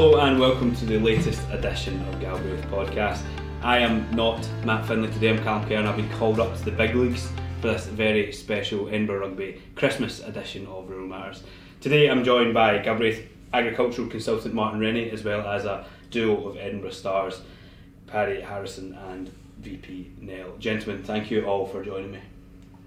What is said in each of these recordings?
Hello and welcome to the latest edition of Galbraith Podcast. I am not Matt Finlay today, I'm Callum Kerr and I've been called up to the big leagues for this very special Edinburgh Rugby Christmas edition of Rural Matters. Today I'm joined by Galbraith agricultural consultant Martin Rennie as well as a duo of Edinburgh stars, Paddy Harrison and WP Nel. Gentlemen, thank you all for joining me.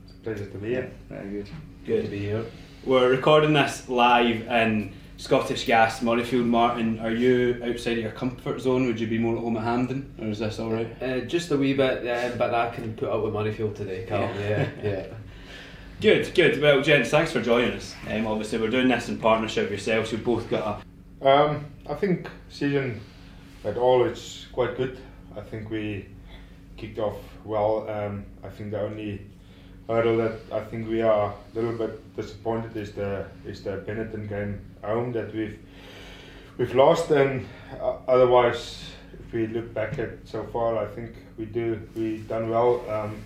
It's a Pleasure to be here. Very good. Good to be here. We're recording this live in Scottish Gas Murrayfield. Martin, are you outside of your comfort zone? Would you be more at home at Hampden, or is this all right? Uh, just a wee bit, uh, but I can put up with Murrayfield today, Carl. Yeah, yeah. Good, good. Well, gents, thanks for joining us. Um, obviously, we're doing this in partnership with yourselves. You've both got a Um, I think season at all it's quite good. I think we kicked off well. Um, I think the only hurdle that I think we are a little bit disappointed is the is the Benetton game home that we've we've lost. And uh, otherwise, if we look back at so far, I think we do we done well. Um,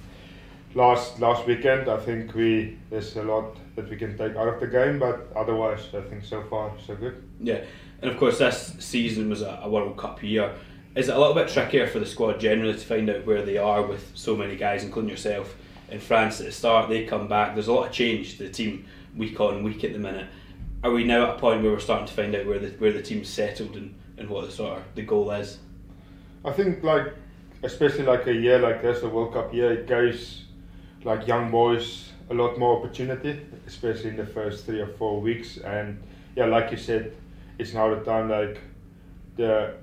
last last weekend, I think we there's a lot that we can take out of the game, but otherwise, I think so far so good. yeah, and of course this season was a, a World Cup year. Is it a little bit trickier for the squad generally to find out where they are with so many guys, including yourself, in France at the start? They come back. There's a lot of change to the team week on week at the minute. Are we now at a point where we're starting to find out where the where the team's settled and, and what the sort of the goal is? I think like especially like a year like this, a World Cup year, it gives like young boys a lot more opportunity, especially in the first three or four weeks. And yeah, like you said, it's now the time like the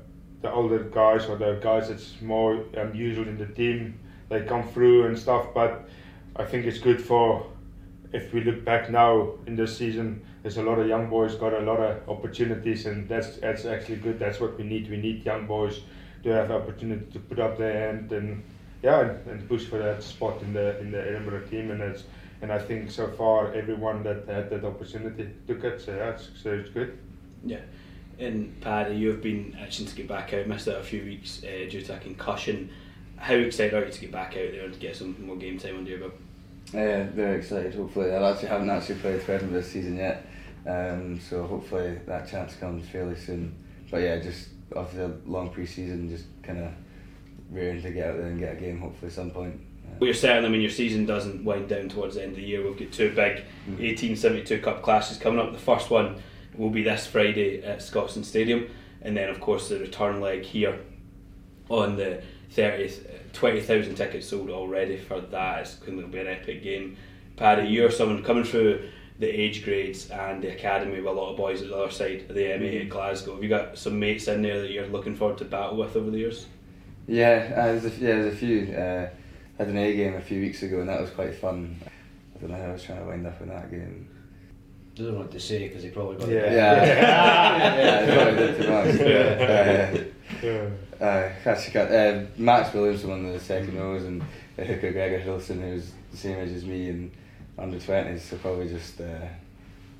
the older guys or the guys that's more um, usual in the team, they come through and stuff. But I think it's good for if we look back now in this season, there's a lot of young boys got a lot of opportunities, and that's that's actually good. That's what we need. We need young boys to have opportunity to put up their hand and yeah, and, push for that spot in the in the Edinburgh team. And it's and I think so far everyone that had that opportunity took it. So it's, so it's good. Yeah. And Paddy, you've been itching to get back out, missed out a few weeks uh, due to a concussion. How excited are you to get back out there and get some more game time under your belt? Uh, very excited. Hopefully, I actually haven't actually played for Edinburgh this season yet, um, so hopefully that chance comes fairly soon. But yeah, just after the long pre-season, just kind of rearing to get out there and get a game. Hopefully, at some point. Well, you're certain, I mean, your season doesn't wind down towards the end of the year. We've got two big 1872 Cup clashes coming up. The first one will be this Friday at Scotland Stadium, and then, of course, the return leg here on the 30th. 20,000 tickets sold already for that. It's going to be an epic game. Paddy, you're someone coming through the age grades and the academy with a lot of boys at the other side of the M8 at Glasgow. Have you got some mates in there that you're looking forward to battle with over the years? Yeah, uh, there's a, yeah, there's a few. Uh, had an A game a few weeks ago, and that was quite fun. I don't know how I was trying to wind up in that game. Doesn't know what to say because he probably got Yeah. it. Yeah, yeah, I probably did, to be. Uh, Yeah. Uh, actually, got, uh, Max Williamson won the second rows, and uh, Hooker Gregor Hiddleston, who's the same age as me and under twenties, so probably just uh,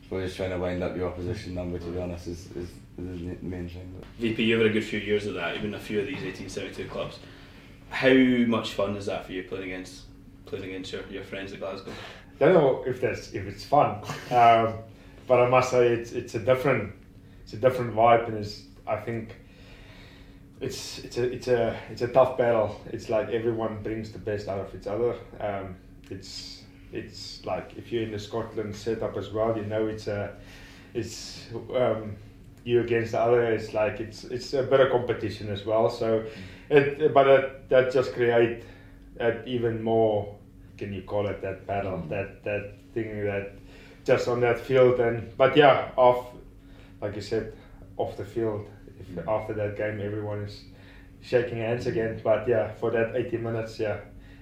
probably just trying to wind up your opposition number. To be honest, is is, is the main thing. WP, you've had a good few years of that. You've been a few of these 1872 Cups. How much fun is that for you playing against playing against your, your friends at Glasgow? I don't know if that's if it's fun, um, but I must say it's it's a different it's a different vibe, and it's I think it's it's a it's a it's a tough battle. It's like everyone brings the best out of each other. Um, it's it's like if you're in the Scotland setup as well, you know it's a it's um, you against the other. It's like it's it's a bit of competition as well. So, it but that that just create that even more. Can you call it that battle? That that thing that just on that field and but yeah, off like you said, off the field. If after that game everyone is shaking hands again. But yeah, for that 80 minutes, yeah,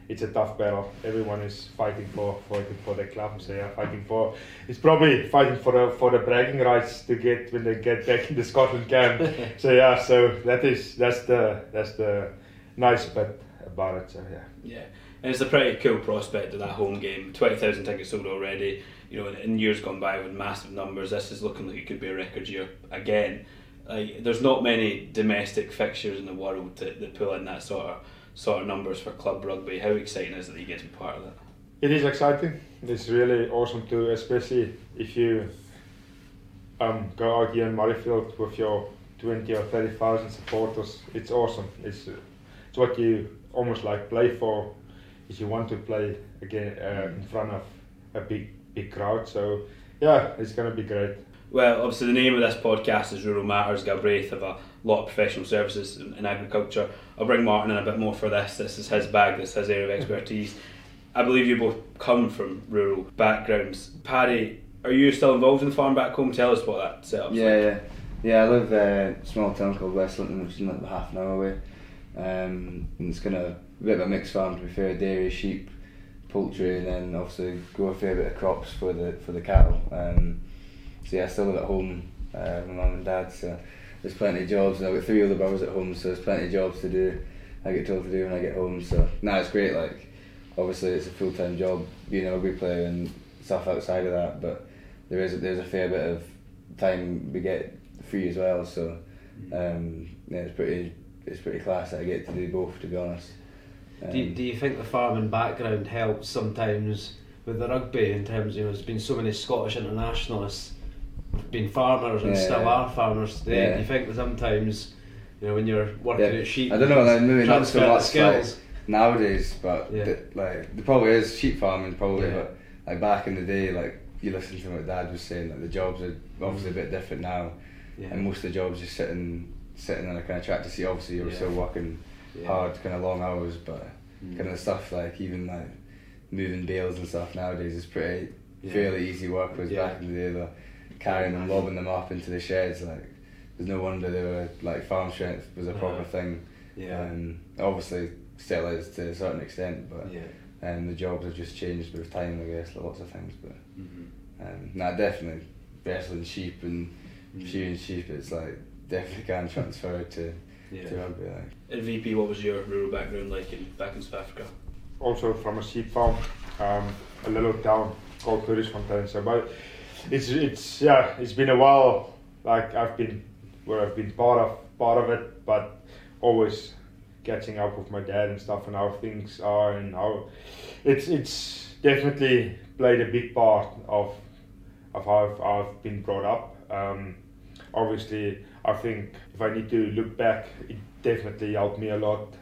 it's a tough battle. Everyone is fighting for fighting for their club. So yeah, fighting for it's probably fighting for the for the bragging rights to get when they get back in the Scotland camp. so yeah, so that is that's the that's the nice bit about it. So yeah. Yeah, and it's a pretty cool prospect of that home game. Twenty thousand tickets sold already. You know, in, in years gone by with massive numbers, this is looking like it could be a record year again. Like, there's not many domestic fixtures in the world that, that pull in that sort of sort of numbers for club rugby. How exciting is it that you get to be part of that? It is exciting. It's really awesome too, especially if you um, go out here in Murrayfield with your twenty or thirty thousand supporters. It's awesome. It's it's what you almost like play for. If you want to play again uh, in front of a big big crowd. So yeah, it's gonna be great. Well, obviously, the name of this podcast is Rural Matters. Galbraith have a lot of professional services in, in, agriculture. I'll bring Martin in a bit more for this. This is his bag, this is his area of expertise. I believe you both come from rural backgrounds. Paddy, are you still involved in the farm back home? Tell us what that setup's yeah, like. Yeah, yeah. I live uh, a small town called West Linton, which is like half an hour away. Um, and it's kind of a bit of a mixed farm to be fair, dairy, sheep, poultry, and then obviously grow a fair bit of crops for the for the cattle. Um, so yeah, I still live at home uh, with my mum and dad. So there's plenty of jobs. And I've got three other brothers at home, so there's plenty of jobs to do. I get told to do when I get home. So now it's great. Like obviously it's a full time job being a rugby player and stuff outside of that, but there is a, there's a fair bit of time we get free as well. So um, yeah, it's pretty it's pretty class that I get to do both. To be honest. Um, do, you, do you think the farming background helps sometimes with the rugby in terms of you know there's been so many Scottish internationalists been farmers and yeah, still are farmers today. Yeah. You think that sometimes you know when you're working yeah. at sheep, I don't know, like, maybe not so much skills. Like, nowadays, but yeah. the, like there probably is sheep farming probably, but like back in the day, like you listen to what Dad was saying, like the jobs are obviously a bit different now, and most of the jobs just sitting sitting on a kind of tractor seat. Obviously, you're still working hard, kind of long hours, but mm. kind of stuff like even like moving bales and stuff nowadays is pretty fairly easy work. Whereas back in the day, the carrying them, lobbing them up into the sheds. Like, there's no wonder they were like farm strength was a proper thing. Yeah. Um, obviously, still is to a certain extent, but yeah. um, the jobs have just changed with time. I guess lots of things, but mm-hmm. um, nah, definitely wrestling sheep and mm-hmm. shearing sheep. It's like definitely can transfer to yeah. to rugby. Like. And WP, what was your rural background like in back in South Africa? Also from a sheep farm, um, a little town called Purisfontein. So about it's it's yeah, it's been a while. Like I've been where I've been part of part of it, but always catching up with my dad and stuff and how things are and how it's it's definitely played a big part of of how I've, I've been brought up. Um, obviously, I think if I need to look back, it definitely helped me a lot.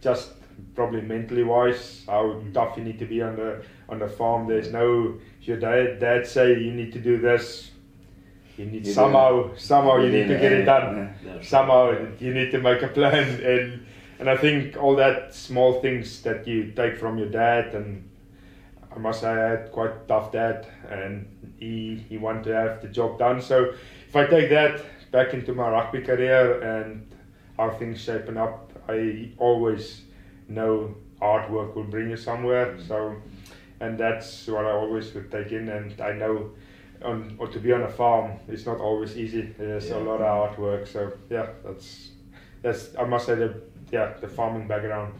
Just probably mentally wise, how tough you need to be on the on the farm. There's no if your dad dad say you need to do this, you need you somehow somehow you, you need to get it done. Yeah. Somehow you need to make a plan and and I think all that small things that you take from your dad and I must say I had quite tough dad and he he wanted to have the job done. So if I take that back into my rugby career and how things shaping up, I always know hard work will bring you somewhere. So, and that's what I always would take in. And I know, on or to be on a farm, it's not always easy. There's yeah. a lot of hard work. So yeah, that's that's I must say the yeah the farming background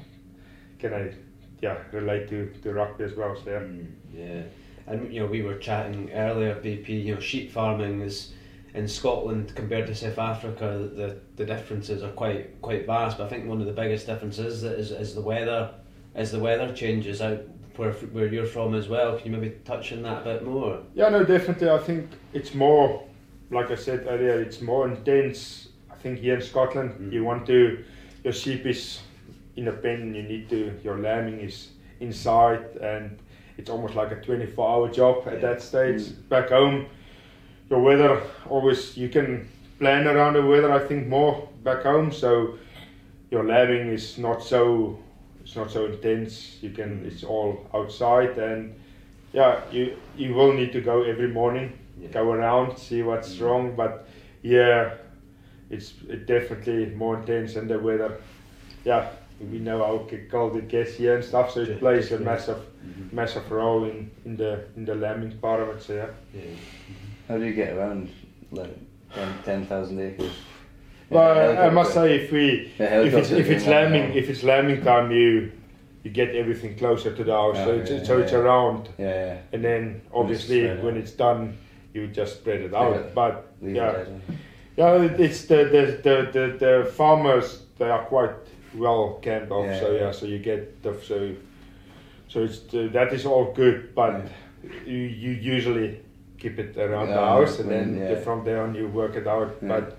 can I yeah relate to to rugby as well. So yeah. Mm, yeah, and you know we were chatting earlier, WP. You know, sheep farming is in Scotland compared to South Africa, the, the differences are quite quite vast. But I think one of the biggest differences is, is the weather, as the weather changes out where where you're from as well. Can you maybe touch on that a bit more? Yeah, no, definitely. I think it's more, like I said earlier, it's more intense. I think here in Scotland, mm. you want to, your sheep is in a pen. You need to, your lambing is inside, and it's almost like a twenty-four hour job at yeah. that stage. Mm. Back home the weather always you can plan around the weather. I think more back home, so your lambing is not so it's not so intense. You can it's all outside and yeah, you you will need to go every morning, yeah. go around, see what's mm-hmm. wrong. But yeah, it's it definitely more intense and the weather. Yeah, we know how cold it gets here and stuff, so it plays a massive, mm-hmm. massive role in, in the in the lambing part of it. So yeah. yeah. How do you get around like 10,000 acres? Well, I must say, if we if it's if it's lambing if it's lambing time, you you get everything closer to the house, so, it's, yeah, so yeah, it's around. Yeah, And then obviously it's when it's done, you just spread it out. But yeah, yeah, it's the the, the the the farmers they are quite well camped off. so yeah, so you get the so so it's that is all good, but you you usually keep it around yeah, the house, and then yeah. from there on you work it out. Yeah. But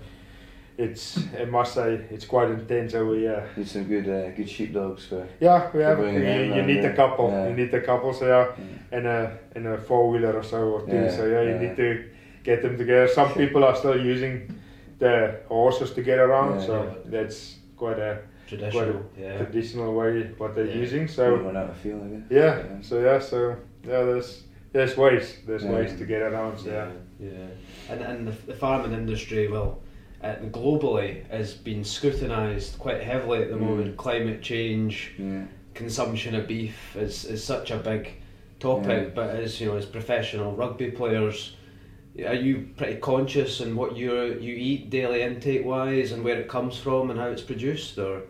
it's I must say it's quite intense over here. Need some good uh, good sheepdogs for. Yeah, we have. bring You, you around, need a couple. Yeah. You need a couple. So yeah, Yeah. in a in a four wheeler or so or two. Yeah, So yeah, you yeah. need to get them together. Some people are still using the horses to get around, Yeah, so yeah. that's quite a Traditional, yeah. traditional way what they're Yeah. using. So run out of fuel, I guess. yeah, so yeah, so yeah, there's there's ways there's Yeah. ways to get around. Yeah. yeah, yeah. And and the, the farming industry, well, uh, globally has been scrutinised quite heavily at the Mm. moment. Climate change, Yeah. consumption of beef is, is such a big topic. But as you know, as professional rugby players, are you pretty conscious in what you you eat daily intake wise and where it comes from and how it's produced, or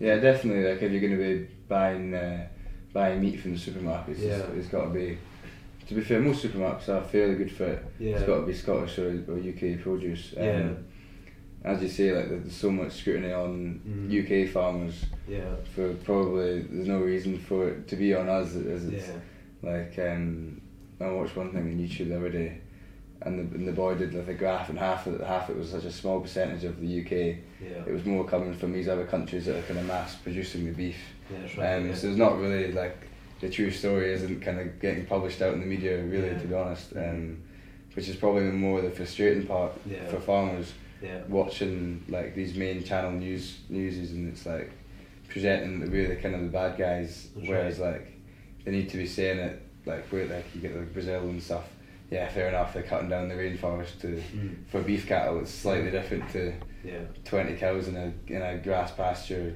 Yeah, definitely. Like if you're going to be buying uh, buying meat from the supermarkets, Yeah. it's, it's got to be. To be fair, most supermarkets are fairly good for it. yeah, It's got to be Scottish or, or UK produce. Um, Yeah. As you say, like there's so much scrutiny on Mm. UK farmers yeah, for probably there's no reason for it to be on us as it's yeah, like um, I watched one thing on YouTube the other day, and the, and the boy did like a graph, and half of it, half it was such a small percentage of the UK. yeah, It was more coming from these other countries that are kind of mass producing the beef. yeah, that's right. Um, yeah. So it's not really like the true story isn't kind of getting published out in the media really, Yeah. to be honest. Um, which is probably the more the frustrating part Yeah. for farmers yeah, watching like these main channel news newses and it's like presenting we're the kind of the bad guys, That's whereas like they need to be saying it like where like you get like Brazil and stuff. Yeah, fair enough. They're cutting down the rainforest to mm, for beef cattle. It's slightly different to yeah, twenty cows in a in a grass pasture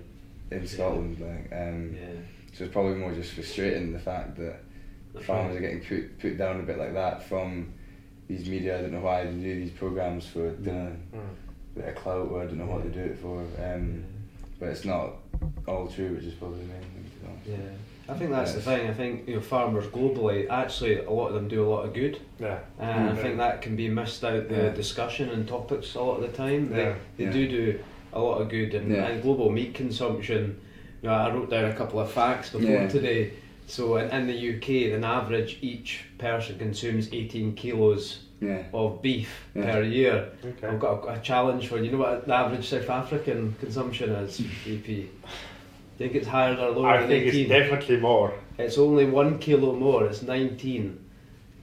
in Scotland. Like, um, yeah. so it's probably more just frustrating the fact that That's farmers right. are getting put put down a bit like that from these media. I don't know why they do these programs for dinner, Mm. bit of clout, or I don't know what they do it for. Um, but it's not all true, which is probably the main thing. To be honest. Yeah, I think that's the thing. I think you know farmers globally actually a lot of them do a lot of good, Yeah. and I Mm. think that can be missed out the Yeah. discussion and topics a lot of the time. They Yeah. they Yeah. do do a lot of good, and, Yeah. and global meat consumption. You know, I wrote down a couple of facts before Yeah. today. So in, in the UK, an average each person consumes 18 kilos Yeah. of beef Yeah. per year. Okay. I've got a, a challenge for you. You know what the average South African consumption is? WP. Think it's higher or lower I than think 18? it's definitely more. It's only one kilo more. It's 19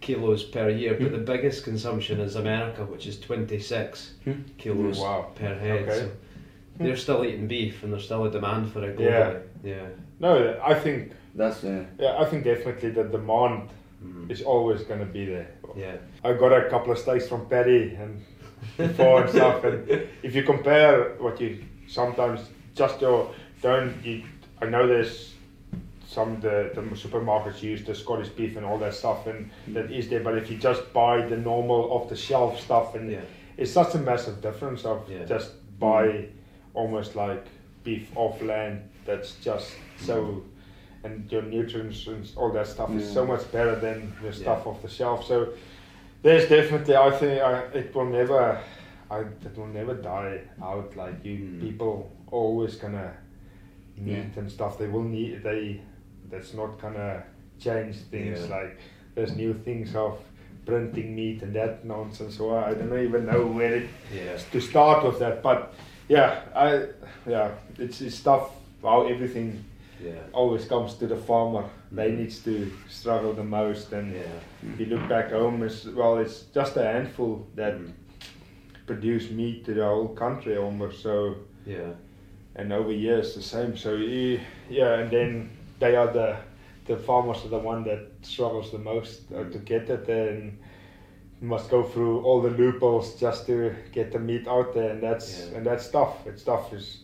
kilos per year, but Hmm. the biggest consumption is America, which is 26 Hmm. kilos Wow. per head. Okay. So they're still eating beef, and there's still a demand for it Yeah. globally. Yeah. No, I think That's uh, yeah, I think definitely the demand Mm. is always going to be there. Yeah. I got a couple of steaks from Paddy and before and stuff, and if you compare what you sometimes just your don't you, I know there's some the, the supermarkets use the Scottish beef and all that stuff and that is there, but if you just buy the normal off the shelf stuff and Yeah. it's such a massive difference of Yeah. just buy almost like beef off land that's just so and your nutrients and all that stuff is so much better than the stuff off the shelf so there's definitely I think I, it will never I, it will never die out like you Mm. people always gonna need Yeah. and stuff they will need they that's not gonna change things Yeah. like there's new things of printing meat and that nonsense so I don't even know where it Yeah. to start with that. But yeah, I yeah, it's, it's tough how everything Yeah. always comes to the farmer. They Mhm. needs to struggle the most, and Yeah. if you look back home, it's, well, it's just a handful that Mm. produce meat to the whole country almost. So Yeah. and over years the same. So yeah, and then they are the the farmers are the one that struggles the most uh, to get it and must go through all the loopholes just to get the meat out there and that's Yeah. and that's tough. It's tough. Is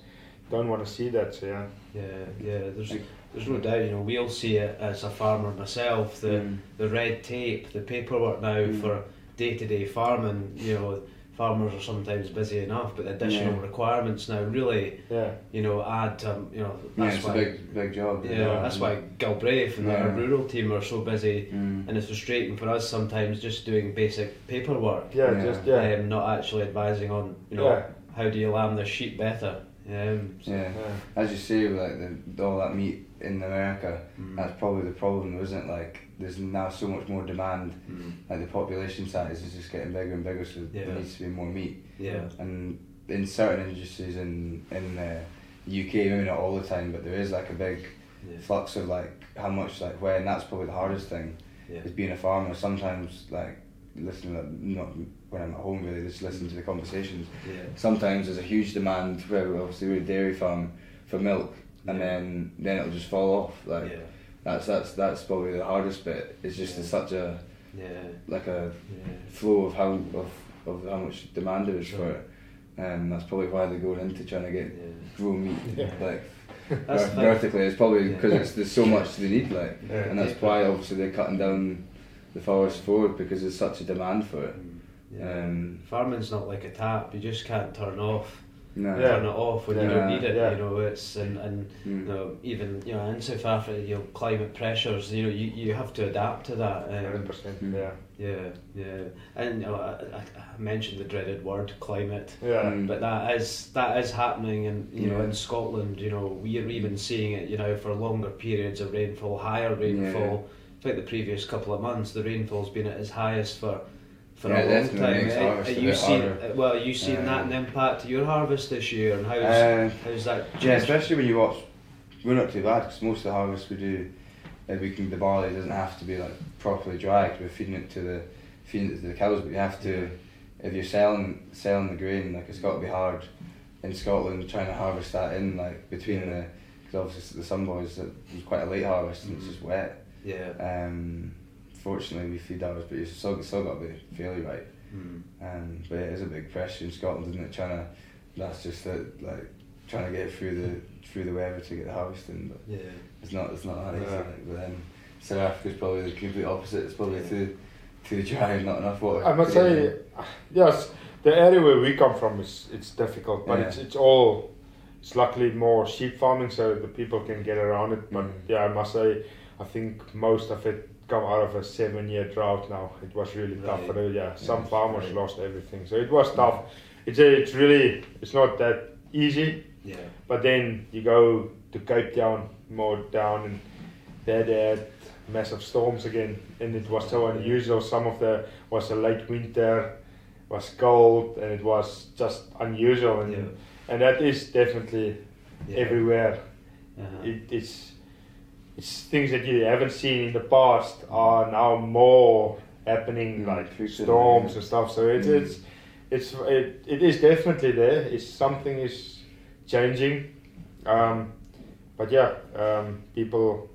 don't want to see that. So yeah. Yeah, yeah. There's there's no doubt. You know, we'll see it as a farmer myself. The Mm. the red tape, the paperwork now Mm. for day to day farming. You know, farmers are sometimes busy enough, but the additional Yeah. requirements now really, Yeah. you know, add to you know. yeah, it's why. a big big job. yeah, that's why Galbraith and Yeah. our rural team are so busy, Mm. and it's frustrating for us sometimes just doing basic paperwork, Yeah. Yeah. Just yeah. um, not actually advising on you know Yeah. how do you lamb the sheep better. Um, so- Yeah. yeah. As you say, like the, all that meat in America, Mm. that's probably the problem, isn't it? Like there's now so much more demand. Mm. Like the population size is just getting bigger and bigger, so Yeah. there needs to be more meat. Yeah. And in certain industries in in the UK, maybe not all the time, but there is like a big Yeah. flux of like how much like when that's probably the hardest thing Yeah. is being a farmer. Sometimes like listening, like, not when I'm at home really, just listening to the conversations. Yeah. Sometimes there's a huge demand, where obviously we're a dairy farm for milk, and Yeah. then then it'll just fall off. Like Yeah. that's that's that's probably the hardest bit. It's just Yeah. such a Yeah. like a Yeah. flow of how of, of how much demand there is for it. And that's probably why they're going into trying to get Yeah. grow meat Yeah. like That's ver- the vertically. It's probably because it's there's so much they need like, Yeah. and that's why obviously they're cutting down the forest forward because there's such a demand for it. Mm. Yeah. Um, Farming's not like a tap; you just can't turn off. no. Yeah. Turn it off when you don't need it. Yeah. You know, it's and and Mm. you know even you know in South Africa, you know climate pressures. You know, you, you have to adapt to that. Hundred Um, percent. Mm. Yeah. yeah, yeah, and you know, I, I, I mentioned the dreaded word climate. Yeah. Mm. But that is that is happening, and you know in Scotland, you know we're even seeing it. You know for longer periods of rainfall, higher rainfall. I think the previous couple of months, the rainfall's been at its highest for for Yeah, a long time. makes are a you seen? Well, are you seeing Uh, that an impact to your harvest this year, and how's Uh, how's that? Yeah, especially when you watch. We're not too bad because most of the harvest we do, uh, we can the barley doesn't have to be like properly dry 'cause we're feeding it to the feeding it to the cows, but you have to if you're selling selling the grain like it's got to be hard in Scotland trying to harvest that in like between the because obviously the sun boys it was quite a late harvest and it's Mhm. just wet. Yeah. Um, fortunately we feed ours, but you've still still got to be fairly right. Mm. Um, but it is a big pressure in Scotland, isn't it? Trying to, that's just it, like trying to get through the through the weather to get the harvesting. But Yeah. it's not it's not that easy. Yeah. Like, but then South Africa's probably the complete opposite. It's probably too too dry and not enough water. I must say, in. yes, the area where we come from is it's difficult, but Yeah. it's it's all it's luckily more sheep farming, so the people can get around it. But Mm. yeah, I must say, I think most of it come out of a seven-year drought. Now it was really tough for the yeah. Some Yeah, farmers right. lost everything, so it was tough. It's it's really it's not that easy. Yeah. But then you go to Cape Town, more down, and there they had massive storms again, and it was so unusual. Some of the was a late winter, was cold, and it was just unusual, and Yeah. and that is definitely Yeah. everywhere. Uh-huh. It, it's it's things that you haven't seen in the past are now more happening, Mm, like storms yeah. and stuff. So it's Mm. it's it's it, it is definitely there. It's something is changing, um, but yeah, um, people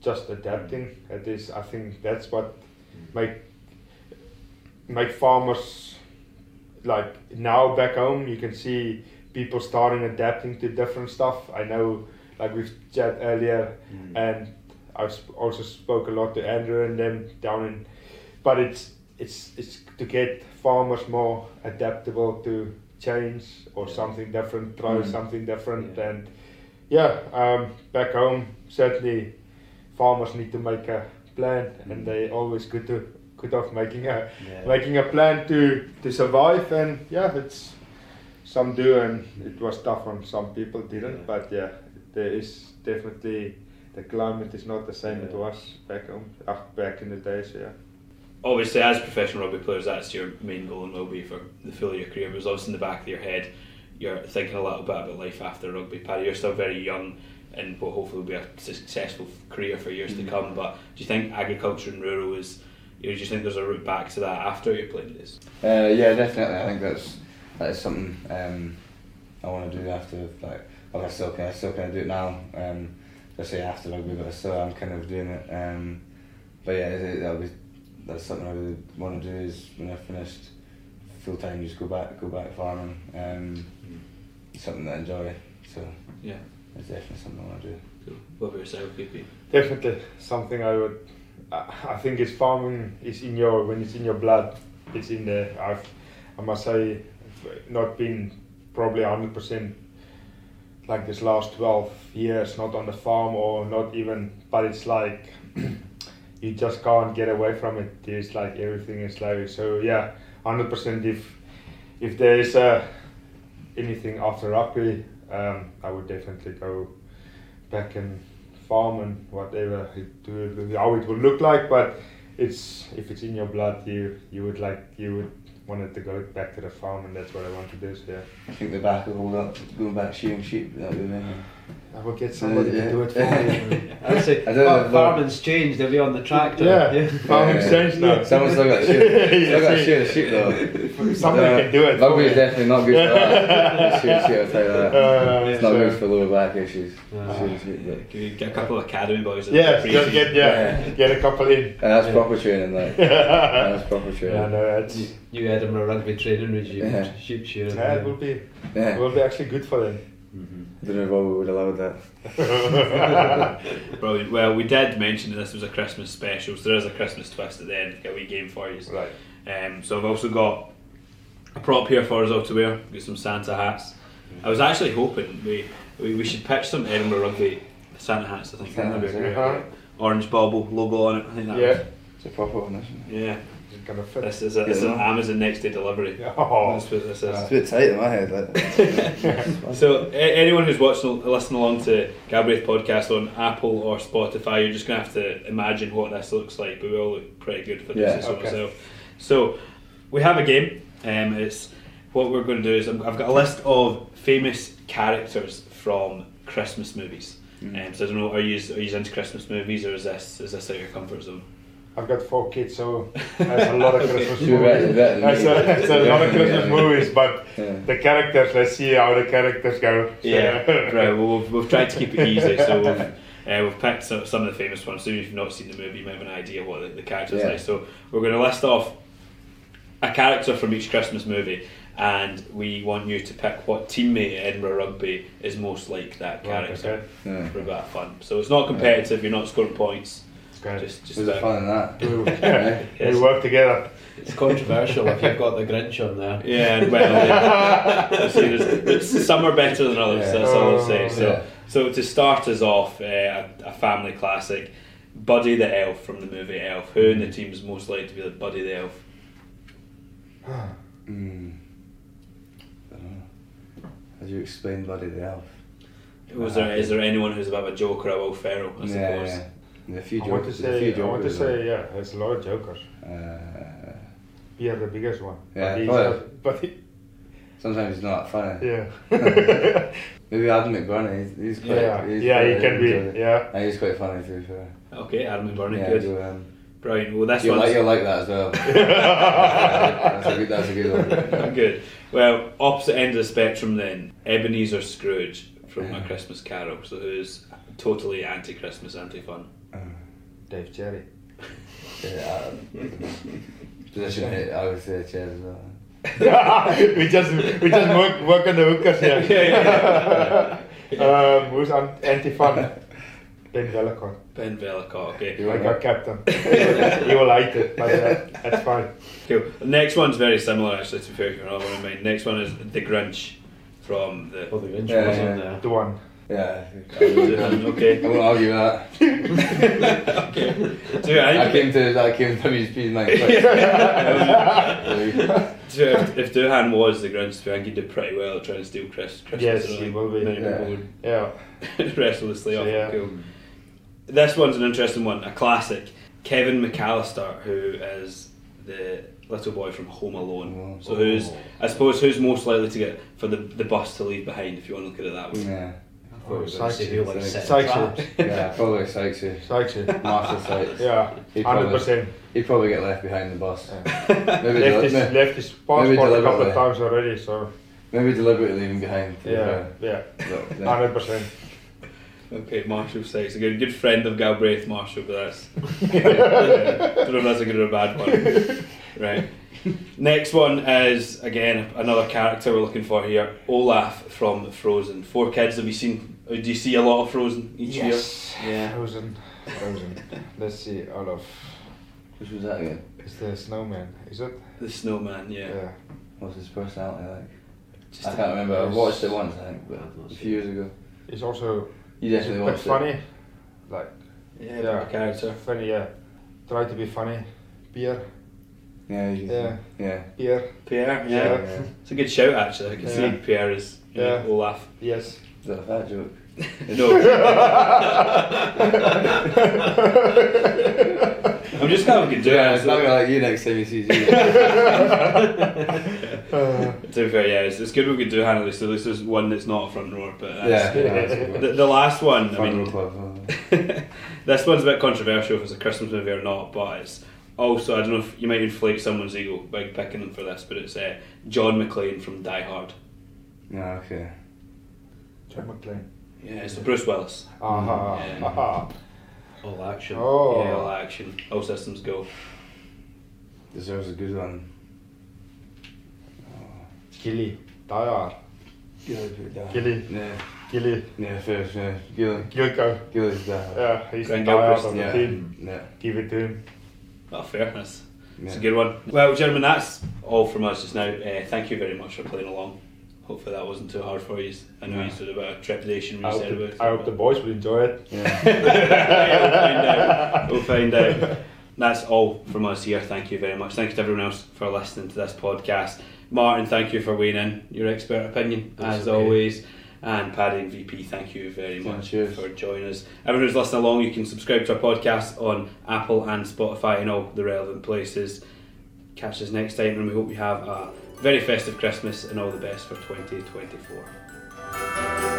just adapting. at this. I think that's what make make farmers like now back home. You can see people starting adapting to different stuff. I know, like we've chat earlier, Mm. and I've also spoke a lot to Andrew and them down in, but it's it's it's to get farmers more adaptable to change or Yeah. something different, try Mm. something different, Yeah. and yeah, um, back home certainly farmers need to make a plan, and Mm. they always good to good of making a Yeah. making a plan to to survive, and yeah, it's some do, and it was tough on some people didn't, but yeah, there is definitely the climate is not the same it was back home, uh, back in the days, yeah. obviously as professional rugby players that's your main goal and will be for the full of your career but it's obviously in the back of your head you're thinking a little bit about life after rugby Paddy you're still very young and what hopefully will be a successful career for years Mm. to come but do you think agriculture and rural is you know, do you think there's a route back to that after your playing days Uh, yeah, definitely. I think that's that is something um, I want to do after. Like, well, I still can, I still kind of do it now. Um, I say after rugby, but I still am kind of doing it. Um, but yeah, it, that'll be that's something I really want to do. Is when I've finished full time, just go back, go back farming. Um, something that I enjoy. So yeah it's definitely something I want to do. cool. what about yourself PP Definitely something I would. I I think it's farming is in your when it's in your blood. It's in there. I've, I must say, not been probably hundred percent like this last twelve years, not on the farm or not even. But it's like you just can't get away from it. It's like everything is like so. Yeah, hundred percent. If if there is uh, anything after rugby, um, I would definitely go back and farm and whatever it do, how it will look like. But it's if it's in your blood, you you would like you would wanted to go back to the farm, and that's what I want to do. So yeah, I think the back of all that, Going back shearing sheep. That would be amazing. I will get somebody yeah. to do it for me. I'd say I don't far- know. farming's changed. They'll be on the tractor. yeah, farming's changed now. Someone's still got to shear. Still got to Yeah, shear the sheep though. Somebody can do it. for Rugby is definitely not good for that. Shear sheep, I'll tell you that. Uh, It's not so- good for lower back issues. Yeah. Shearing sheep, but- Can we get a couple of academy boys? in Yeah, for just get yeah, get a couple in. And that's proper training, like. yeah, That's proper training. no, it's You, you Edinburgh rugby training regime, Yeah. sheep shearing. yeah, it will be it Yeah. will be actually good for them. I don't know if I would allow that. Brilliant. Well, we did mention that this was a Christmas special, so there is a Christmas twist at the end. Get a wee game for you. right. Um, so I've also got a prop here for us all to wear. Got some Santa hats. I was actually hoping we we, we should pitch some Edinburgh Rugby Santa hats. I think Santa that'd be a great orange bauble logo on it. I think that. Yeah, It's a proper one, isn't it? Yeah. It's gonna fit. This is a, this is an Amazon next day delivery. Oh, That's what this is. It's a bit tight in my head. Like. So, a- anyone who's watching, listening along to Galbraith podcast on Apple or Spotify, you're just going to have to imagine what this looks like, but we all look pretty good for Yeah, this okay. myself. So, we have a game. Um, it's what we're going to do is I'm, I've got a list of famous characters from Christmas movies. Mm. Um, so I don't know, are you are you into Christmas movies or is this is this out of your comfort zone? I've got four kids, so that's a lot of Christmas movies. That's a, that's a lot of Christmas movies, but Yeah. the characters, let's see how the characters go. So- Yeah, right. Well, we've, we've tried to keep it easy, so we've, uh, we've picked some, some of the famous ones. So if you've not seen the movie, you might have an idea what the, the characters Yeah. like. So we're going to list off a character from each Christmas movie, and we want you to pick what teammate at Edinburgh Rugby is most like that Right, character okay. Yeah. for a bit of fun. So it's not competitive. You're not scoring points. It's great. Just, just Was it uh, fun in that? we, Yes. we work together. It's controversial if you've got the Grinch on there. Yeah, well, yeah. See, there's- there's- some are better than others. Yeah. That's all I'll say. So, Yeah. so to start us off, uh, a, a family classic, Buddy the Elf from the movie Elf. Who in the team is most likely to be the Buddy the Elf? Mm. I. How do you explain Buddy the Elf? Was there is there anyone who's a bit of a joker or a Will Ferrell? I yeah, suppose. yeah. There are a few I want to jokers. there are a few say, I want to jokers, say, yeah, there's a lot of jokers. uh, Pierre, the biggest one. Yeah, but he's not- but he, sometimes it's not funny. yeah, Maybe Adam McBurney. He's, he's quite. yeah, he's yeah, he can enjoy- be, yeah. And he's quite funny to be fair. Okay, Adam McBurney, yeah, good. so, um, Brilliant. Well, this you'll, one's like, you'll like that as well. that's a good. That's a good one. good. Well, opposite end of the spectrum then, Ebenezer Scrooge from A Christmas Carol. So who's totally anti-Christmas, anti-fun? Dave Cherry. Yeah, um, position hit. I would say chair as well. we just we just work, work on the hookers here. Yeah, um, who's an- anti-fun? Ben Vellacott. Ben Vellacott. Okay. You Like our captain. he will hate it, but uh, that's fine. Cool. Next one's very similar actually to fair if you're not one of mine. Next one is the Grinch from the. Well, the Grinch Yeah, was yeah. on there. The one. Yeah. Okay. I won't argue that. So, I I came to that came to WSP's mind. so if, if Duhan was the Grinch, I think he'd do pretty well trying to steal Chris. Christmas. Yes, he think will be. Many Yeah. people would Yeah. restlessly So, off. yeah. Cool. This one's an interesting one, a classic. Kevin McAllister, who is the little boy from Home Alone. Oh. So who's, I suppose, who's most likely to get for the, the bus to leave behind, if you want to look at it that way. Yeah. I thought it was gonna say who likes setting Sykes. traps. Yeah, probably Sykesy. Sykesy. Master Sykes. Yeah, He'd hundred probably, percent. he'd probably get left behind the bus. Maybe, Left his, deli- left his passport a couple deliberately. of times already, so maybe deliberately leaving behind. to yeah, yeah, But then- hundred percent. Okay, Marshall Sykes, a good, good friend of Galbraith, Marshall, but that's. I don't know if that's a good or a bad one. Right. Next one is, again, another character we're looking for here Olaf from Frozen. Four kids, have you seen? Uh, Do you see a lot of Frozen each Yes. year? Yeah. Frozen. Frozen. Let's see, Olaf. Which was that again? Is the snowman? Is it? The snowman, yeah. yeah. What's his personality like? Just I a- can't remember. I watched it once, I think, but a few years ago. He's also You definitely a bit watched funny. it. Like Yeah, Yeah. a character. funny, yeah. Try to be funny. Beer, Yeah. Yeah. Yeah. beer. Pierre, Yeah. yeah. It's a good shout, actually. I can Yeah. see Pierre is you know, Yeah. Olaf. Yes. Is that a fat joke? No. I'm just kind of good doing Yeah, it's not gonna like you next time he sees you. Uh, To be fair, yeah, it's, it's good we could do Hannah Lisa. This is one that's not a front rower, but yeah, that's, yeah. the, the last one. Front row mean, club. this one's a bit controversial if it's a Christmas movie or not, but it's also I don't know if you might inflate someone's ego by picking them for this, but it's uh, John McClane from Die Hard. Yeah, okay. John McClane. Yeah, so Bruce Willis. Aha. Yeah. aha. All action. Oh. Yeah, all action, all systems go. Deserves a good one. Gilly. Dyer. Gilly. Yeah, Gilly. yeah, fair, fair. Gilly. Gilko. Gilly's that. Yeah, he's the Grant Dyer Gilchrist, of the Yeah, team. yeah. Give it to him. Oh, fair. That's, yeah. that's a good one. Well, gentlemen, that's all from us just now. Uh, thank you very much for playing along. Hopefully that wasn't too hard for you. I know No. you stood a bit of trepidation I when you hope, said the, about it. I hope the boys will enjoy it. Yeah. yeah, we'll find out. We'll find out. That's all from us here. Thank you very much. Thank you to everyone else for listening to this podcast. Martin, thank you for weighing in your expert opinion That's as okay. always. And Paddy and WP, thank you very much cheers. for joining us. Everyone who's listening along, you can subscribe to our podcast on Apple and Spotify and all the relevant places. Catch us next time, and we hope you have a very festive Christmas and all the best for 2024.